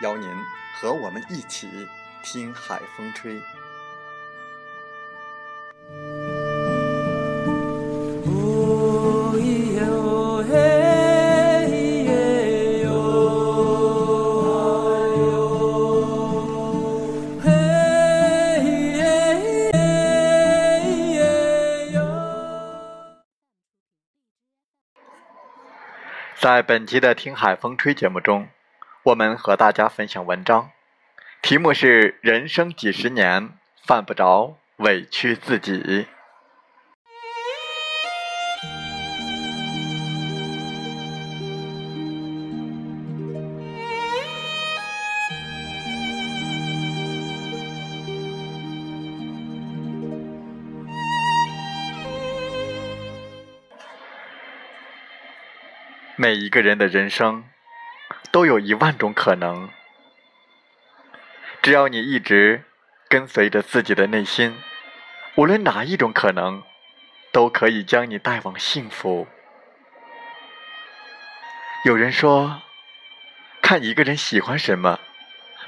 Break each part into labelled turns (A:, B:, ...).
A: 邀您和我们一起听海风吹。在本期的《听海风吹》节目中。我们和大家分享文章，题目是“人生几十年，犯不着委屈自己”。每一个人的人生。都有一万种可能，只要你一直跟随着自己的内心，无论哪一种可能，都可以将你带往幸福。有人说，看一个人喜欢什么，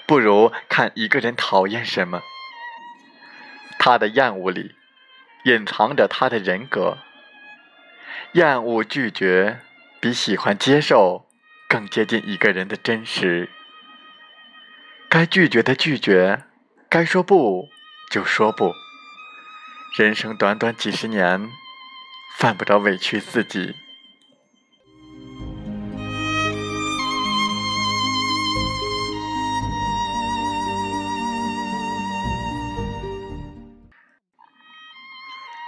A: 不如看一个人讨厌什么。他的厌恶里，隐藏着他的人格。厌恶拒绝，比喜欢接受。更接近一个人的真实。该拒绝的拒绝，该说不就说不。人生短短几十年，犯不着委屈自己。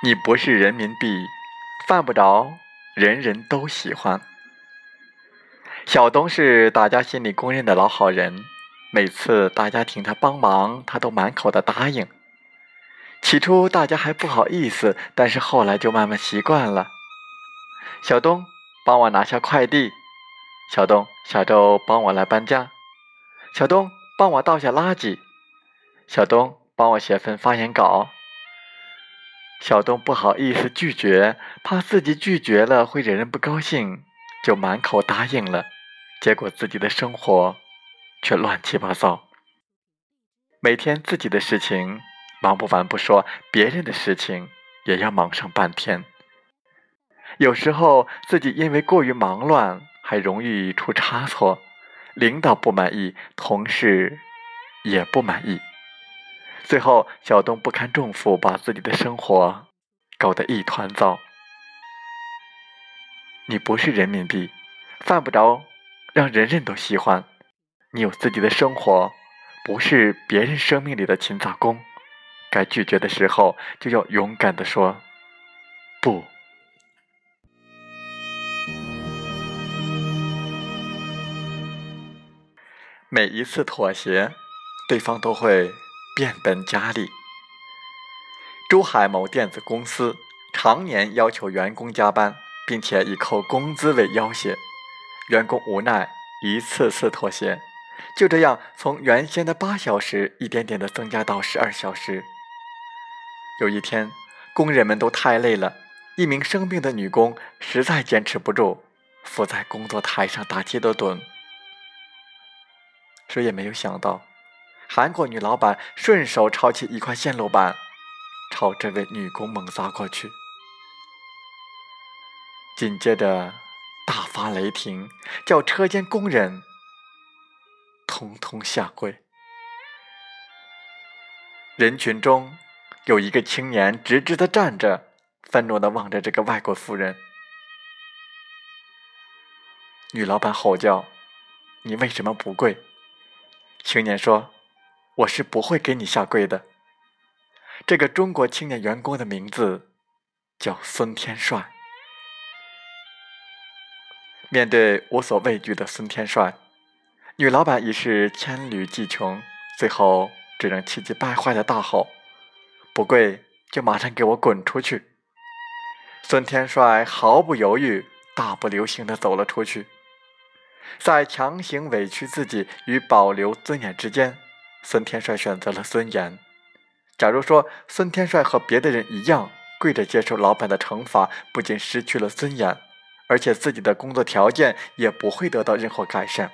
A: 你不是人民币，犯不着人人都喜欢。小东是大家心里公认的老好人，每次大家请他帮忙，他都满口的答应。起初大家还不好意思，但是后来就慢慢习惯了。小东，帮我拿下快递；小东，小周帮我来搬家；小东，帮我倒下垃圾；小东，帮我写份发言稿。小东不好意思拒绝，怕自己拒绝了会惹人不高兴，就满口答应了。结果自己的生活却乱七八糟，每天自己的事情忙不完不说，别人的事情也要忙上半天。有时候自己因为过于忙乱，还容易出差错，领导不满意，同事也不满意。最后小东不堪重负，把自己的生活搞得一团糟。你不是人民币，犯不着。让人人都喜欢你，有自己的生活，不是别人生命里的勤杂工。该拒绝的时候，就要勇敢的说不。每一次妥协，对方都会变本加厉。珠海某电子公司常年要求员工加班，并且以扣工资为要挟。员工无奈，一次次妥协，就这样从原先的八小时一点点的增加到十二小时。有一天，工人们都太累了，一名生病的女工实在坚持不住，伏在工作台上打气的盹。谁也没有想到，韩国女老板顺手抄起一块线路板，朝这位女工猛砸过去。紧接着大发雷霆，叫车间工人通通下跪。人群中有一个青年直直的站着，愤怒的望着这个外国妇人。女老板吼叫：“你为什么不跪？”青年说：“我是不会给你下跪的。”这个中国青年员工的名字叫孙天帅。面对无所畏惧的孙天帅，女老板已是黔驴技穷，最后只能气急败坏的大吼：“不跪就马上给我滚出去！”孙天帅毫不犹豫、大步流星的走了出去。在强行委屈自己与保留尊严之间，孙天帅选择了尊严。假如说孙天帅和别的人一样跪着接受老板的惩罚，不仅失去了尊严，而且自己的工作条件也不会得到任何改善，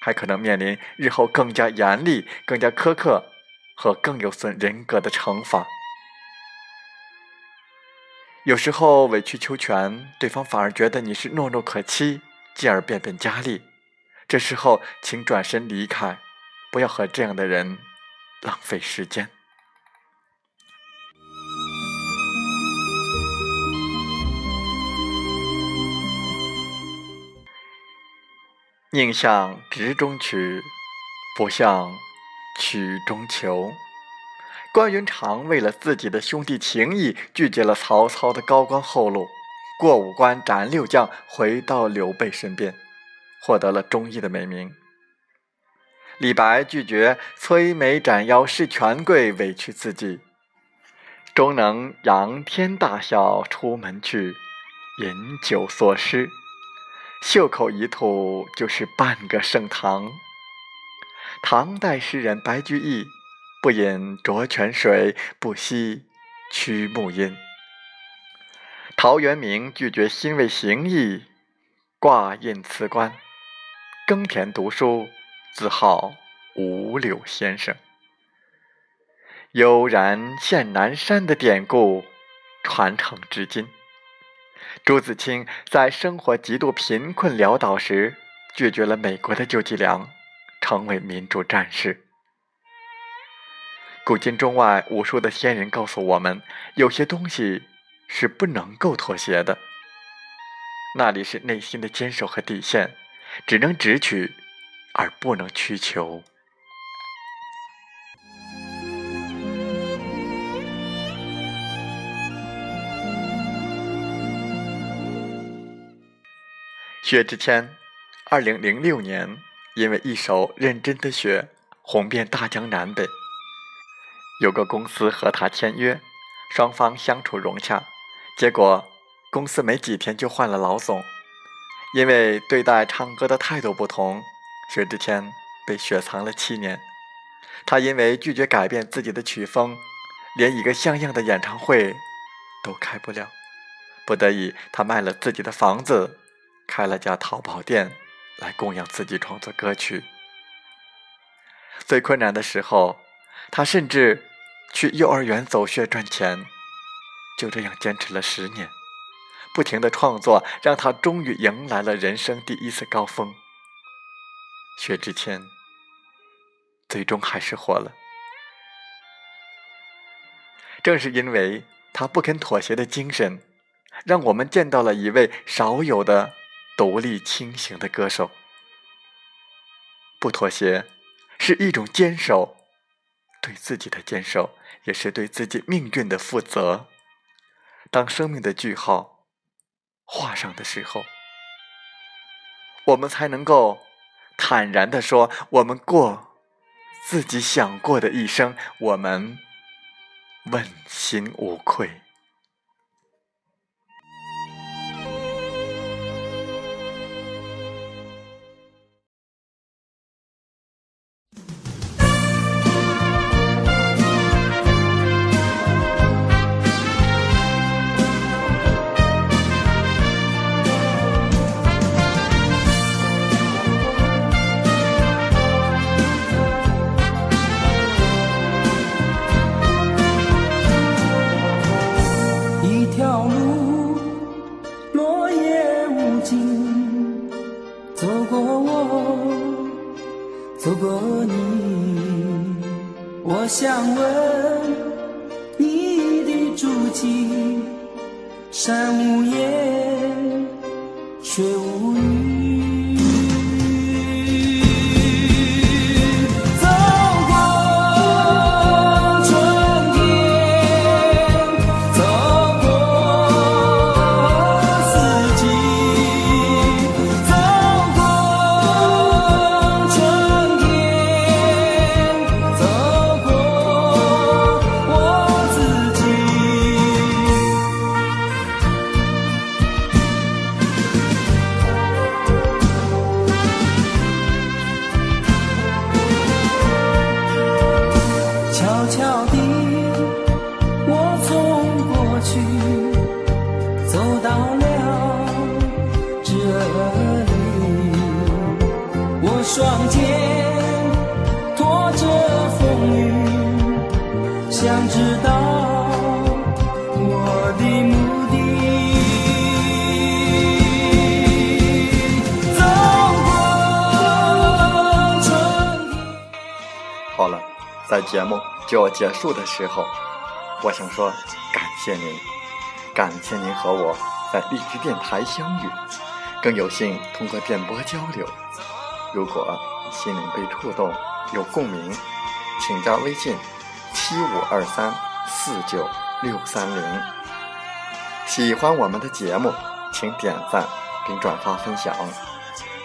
A: 还可能面临日后更加严厉、更加苛刻和更有损人格的惩罚。有时候委曲求全，对方反而觉得你是懦弱可欺。继而变本加厉，这时候请转身离开，不要和这样的人浪费时间。宁向直中取，不向曲中求。关云长为了自己的兄弟情谊，拒绝了曹操的高官厚禄。过五关斩六将，回到刘备身边，获得了忠义的美名。李白拒绝摧眉斩腰事权贵，委屈自己，终能仰天大笑出门去，饮酒作诗，袖口一吐就是半个盛唐。唐代诗人白居易不饮浊泉水，不吸曲木音。陶渊明拒绝欣慰行意，挂印辞官，耕田读书，自号五柳先生。悠然见南山的典故传承至今。朱自清在生活极度贫困潦倒时，拒绝了美国的救济粮，成为民主战士。古今中外无数的先人告诉我们，有些东西。是不能够妥协的，那里是内心的坚守和底线，只能直取，而不能屈求。薛之谦，二零零六年因为一首《认真的雪》红遍大江南北，有个公司和他签约，双方相处融洽。结果，公司没几天就换了老总，因为对待唱歌的态度不同，薛之谦被雪藏了七年。他因为拒绝改变自己的曲风，连一个像样的演唱会都开不了。不得已，他卖了自己的房子，开了家淘宝店，来供养自己创作歌曲。最困难的时候，他甚至去幼儿园走穴赚钱。就这样坚持了十年，不停的创作，让他终于迎来了人生第一次高峰。薛之谦最终还是火了。正是因为他不肯妥协的精神，让我们见到了一位少有的独立清醒的歌手。不妥协是一种坚守，对自己的坚守，也是对自己命运的负责。当生命的句号画上的时候，我们才能够坦然的说：我们过自己想过的一生，我们问心无愧。
B: 想知道我的目的。走过春天。
A: 好了，在节目就要结束的时候，我想说感谢您，感谢您和我在荔枝电台相遇，更有幸通过电波交流。如果心灵被触动，有共鸣，请加微信七五二三四九六三零。喜欢我们的节目，请点赞并转发分享。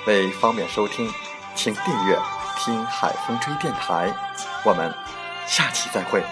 A: 为方便收听，请订阅“听海风吹电台”。我们下期再会。